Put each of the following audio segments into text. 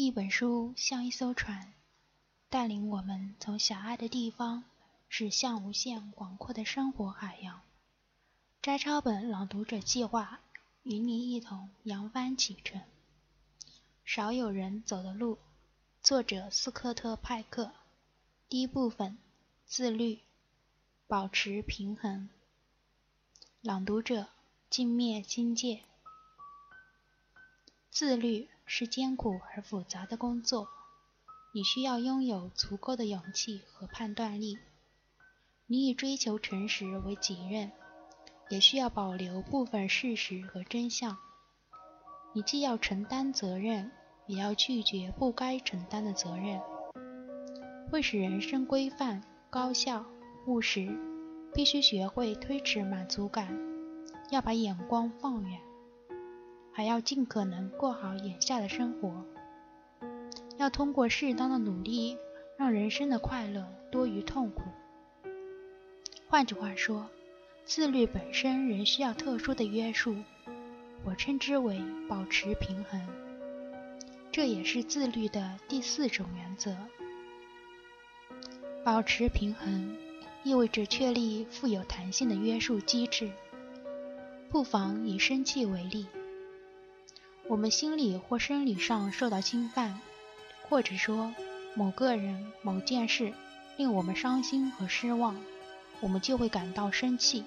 一本书像一艘船，带领我们从狭隘的地方驶向无限广阔的生活海洋。摘抄本朗读者计划与你一同扬帆启程。少有人走的路，作者斯科特·派克。第一部分：自律，保持平衡。朗读者：镜灭金界。自律是艰苦而复杂的工作，你需要拥有足够的勇气和判断力。你以追求诚实为己任，也需要保留部分事实和真相。你既要承担责任，也要拒绝不该承担的责任。为使人生规范、高效、务实，必须学会推迟满足感，要把眼光放远。还要尽可能过好眼下的生活，要通过适当的努力，让人生的快乐多于痛苦。换句话说，自律本身仍需要特殊的约束，我称之为保持平衡。这也是自律的第四种原则。保持平衡意味着确立富有弹性的约束机制。不妨以生气为例。我们心理或生理上受到侵犯，或者说某个人、某件事令我们伤心和失望，我们就会感到生气。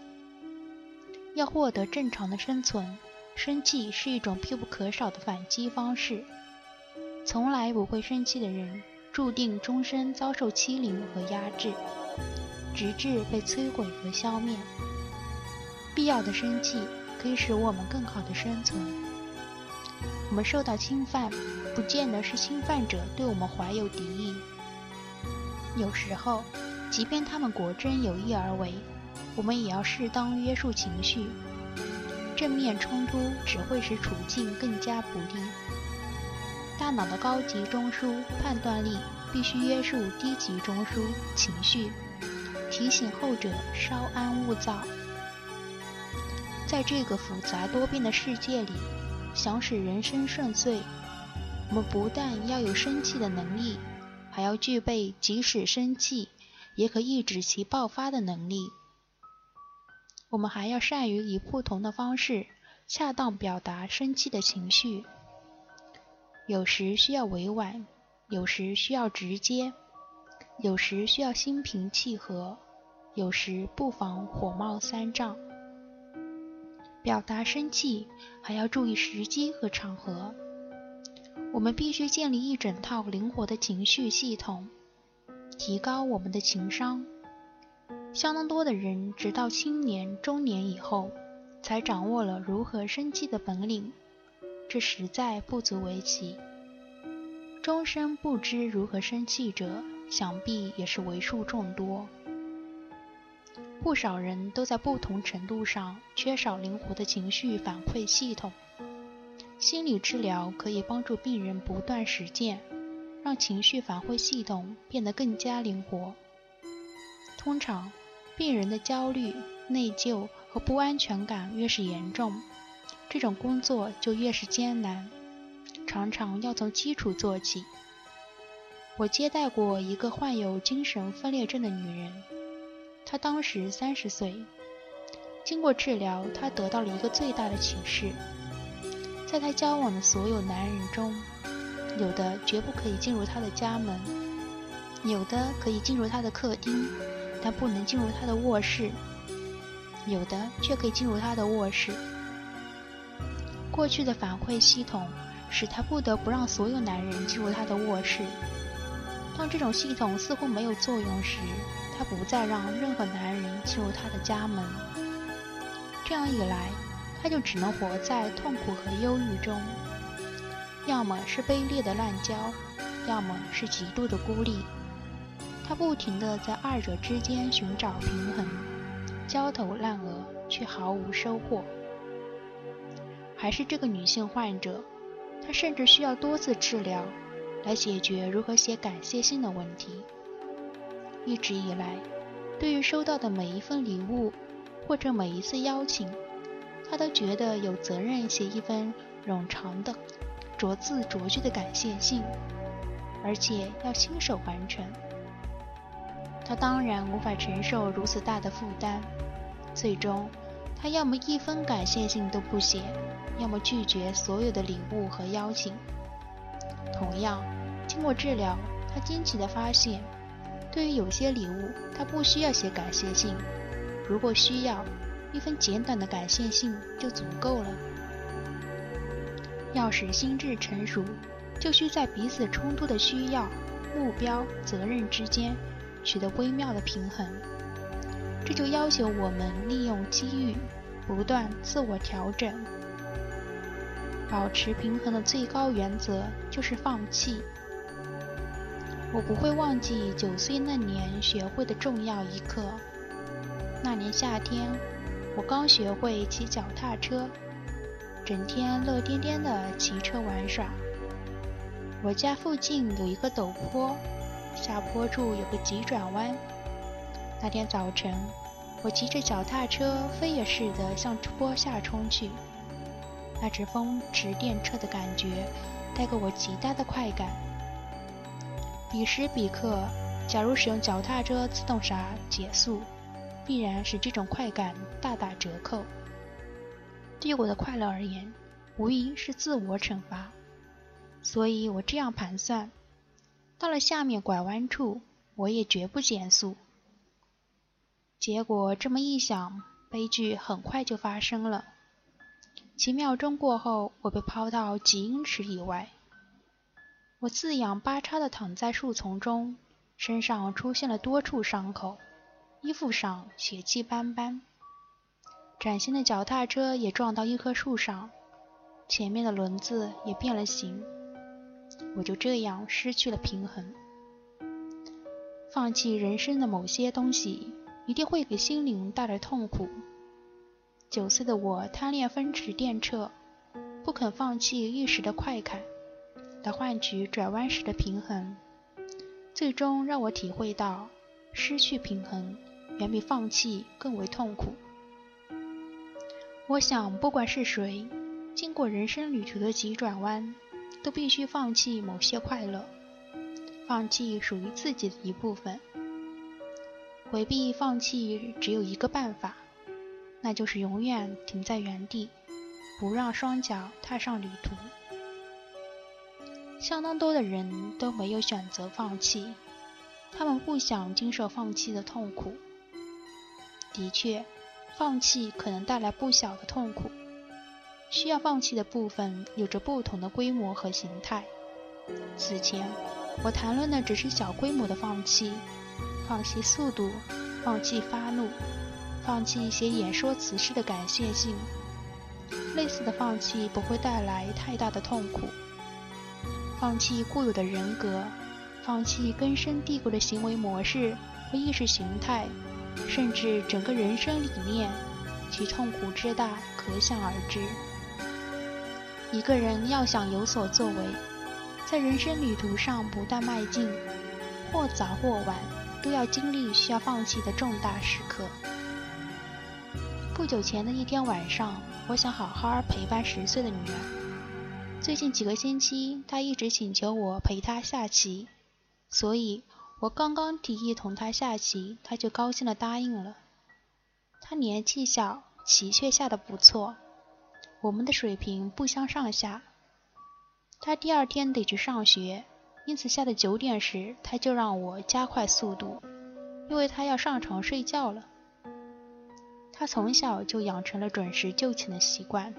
要获得正常的生存，生气是一种必不可少的反击方式。从来不会生气的人，注定终身遭受欺凌和压制，直至被摧毁和消灭。必要的生气可以使我们更好的生存。我们受到侵犯，不见得是侵犯者对我们怀有敌意。有时候，即便他们果真有意而为，我们也要适当约束情绪。正面冲突只会使处境更加不利。大脑的高级中枢判断力必须约束低级中枢情绪，提醒后者稍安勿躁。在这个复杂多变的世界里。想使人生顺遂，我们不但要有生气的能力，还要具备即使生气也可抑制其爆发的能力。我们还要善于以不同的方式恰当表达生气的情绪，有时需要委婉，有时需要直接，有时需要心平气和，有时不妨火冒三丈。表达生气还要注意时机和场合。我们必须建立一整套灵活的情绪系统，提高我们的情商。相当多的人直到青年、中年以后，才掌握了如何生气的本领，这实在不足为奇。终身不知如何生气者，想必也是为数众多。不少人都在不同程度上缺少灵活的情绪反馈系统。心理治疗可以帮助病人不断实践，让情绪反馈系统变得更加灵活。通常，病人的焦虑、内疚和不安全感越是严重，这种工作就越是艰难，常常要从基础做起。我接待过一个患有精神分裂症的女人。她当时三十岁，经过治疗，她得到了一个最大的启示：在她交往的所有男人中，有的绝不可以进入她的家门，有的可以进入她的客厅，但不能进入她的卧室；有的却可以进入她的卧室。过去的反馈系统使她不得不让所有男人进入她的卧室。当这种系统似乎没有作用时，她不再让任何男人进入她的家门，这样一来，她就只能活在痛苦和忧郁中，要么是卑劣的滥交，要么是极度的孤立。她不停地在二者之间寻找平衡，焦头烂额，却毫无收获。还是这个女性患者，她甚至需要多次治疗，来解决如何写感谢信的问题。一直以来，对于收到的每一份礼物或者每一次邀请，他都觉得有责任写一份冗长的、逐字逐句的感谢信，而且要亲手完成。他当然无法承受如此大的负担，最终，他要么一封感谢信都不写，要么拒绝所有的礼物和邀请。同样，经过治疗，他惊奇地发现，对于有些礼物，他不需要写感谢信；如果需要，一份简短的感谢信就足够了。要使心智成熟，就需在彼此冲突的需要、目标、责任之间取得微妙的平衡。这就要求我们利用机遇，不断自我调整。保持平衡的最高原则就是放弃。我不会忘记九岁那年学会的重要一课。那年夏天，我刚学会骑脚踏车。整天乐颠颠地骑车玩耍。我家附近有一个陡坡，下坡处有个急转弯。那天早晨，我骑着脚踏车飞也似的向坡下冲去。那只风驰电掣的感觉带给我极大的快感。彼时彼刻，假如使用脚踏车自动刹减速，必然使这种快感大打折扣。对我的快乐而言，无疑是自我惩罚，所以我这样盘算：到了下面拐弯处，我也绝不减速。结果这么一想，悲剧很快就发生了。几秒钟过后，我被抛到几英尺以外，我四仰八叉地躺在树丛中，身上出现了多处伤口，衣服上血迹斑斑。崭新的脚踏车也撞到一棵树上，前面的轮子也变了形。我就这样失去了平衡。放弃人生的某些东西，一定会给心灵带来痛苦。九岁的我贪恋风驰电掣，不肯放弃一时的快感，来换取转弯时的平衡，最终让我体会到，失去平衡远比放弃更为痛苦。我想，不管是谁，经过人生旅途的急转弯，都必须放弃某些快乐，放弃属于自己的一部分。回避放弃只有一个办法，那就是永远停在原地，不让双脚踏上旅途。相当多的人都没有选择放弃，他们不想经受放弃的痛苦。的确。放弃可能带来不小的痛苦，需要放弃的部分有着不同的规模和形态。此前我谈论的只是小规模的放弃，放弃速度，放弃发怒，放弃写演说词式的感谢信。类似的放弃不会带来太大的痛苦。放弃固有的人格，放弃根深蒂固的行为模式和意识形态。甚至整个人生理念，其痛苦之大可想而知。一个人要想有所作为，在人生旅途上不断迈进，或早或晚都要经历需要放弃的重大时刻。不久前的一天晚上，我想好好陪伴十岁的女儿。最近几个星期，他一直请求我陪他下棋，所以。我刚刚提议同他下棋，他就高兴地答应了。他年纪小，棋却下得不错，我们的水平不相上下。他第二天得去上学，因此下的九点时，他就让我加快速度，因为他要上床睡觉了。他从小就养成了准时就寝的习惯，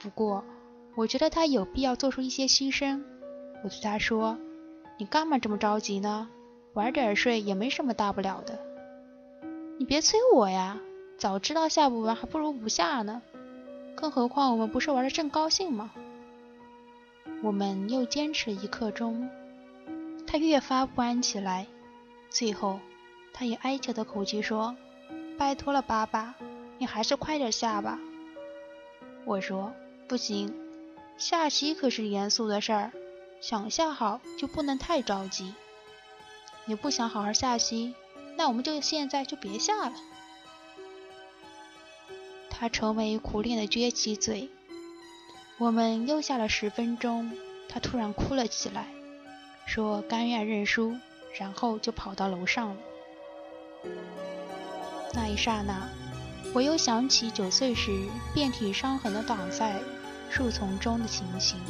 不过我觉得他有必要做出一些牺牲。我对他说。你干嘛这么着急呢？晚点睡也没什么大不了的。你别催我呀，早知道下不完，还不如不下呢。更何况我们不是玩的正高兴吗？我们又坚持一刻钟，他越发不安起来。最后，他以哀求的口气说：“拜托了，爸爸，你还是快点下吧。”我说：“不行，下棋可是严肃的事儿。”想下好就不能太着急。你不想好好下棋，那我们就现在就别下了。他愁眉苦脸的撅起嘴。我们又下了十分钟，他突然哭了起来，说甘愿认输，然后就跑到楼上了。那一刹那，我又想起九岁时遍体伤痕的挡在树丛中的情形。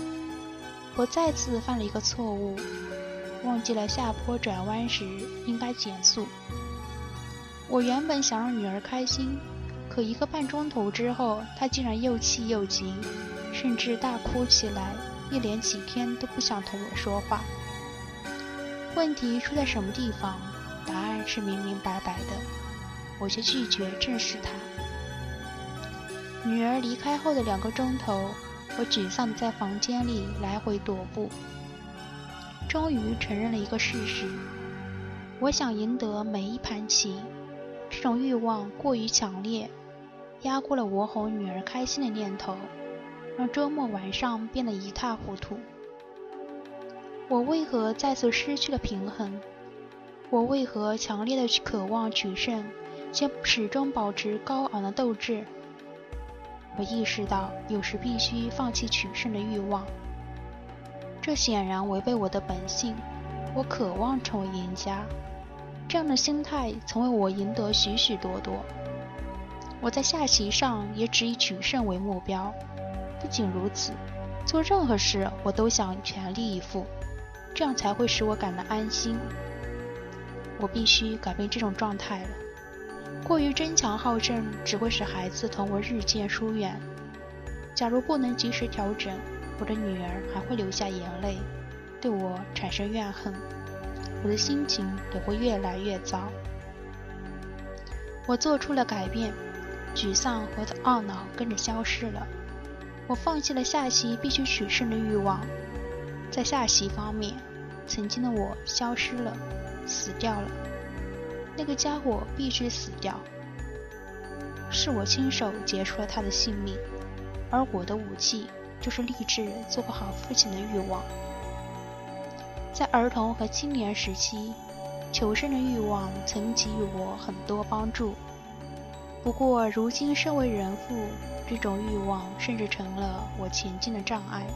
我再次犯了一个错误，忘记了下坡转弯时应该减速。我原本想让女儿开心，可一个半钟头之后，她竟然又气又急。甚至大哭起来，一连几天都不想同我说话。问题出在什么地方？答案是明明白白的，我却拒绝正视它。女儿离开后的两个钟头，我沮丧地在房间里来回踱步。终于承认了一个事实：我想赢得每一盘棋，这种欲望过于强烈，压过了我哄女儿开心的念头。让周末晚上变得一塌糊涂。我为何再次失去了平衡？我为何强烈的渴望取胜，却始终保持高昂的斗志？我意识到有时必须放弃取胜的欲望，这显然违背我的本性。我渴望成为赢家，这样的心态曾为我赢得许许多多。我在下棋上也只以取胜为目标。不仅如此，做任何事我都想全力以赴，这样才会使我感到安心。我必须改变这种状态了。过于争强好胜只会使孩子同我日渐疏远。假如不能及时调整，我的女儿还会流下眼泪，对我产生怨恨，我的心情也会越来越糟。我做出了改变，沮丧和懊恼跟着消失了。我放弃了下棋必须取胜的欲望，在下棋方面，曾经的我消失了，死掉了。那个家伙必须死掉，是我亲手结束了他的性命，而我的武器就是立志做个好父亲的欲望。在儿童和青年时期，求生的欲望曾给予我很多帮助。不过，如今身为人父，这种欲望甚至成了我前进的障碍。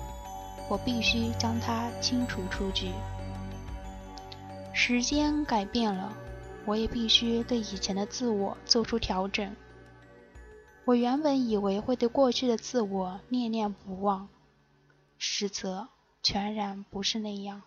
我必须将它清除出局。时间改变了，我也必须对以前的自我做出调整。我原本以为会对过去的自我念念不忘，实则全然不是那样。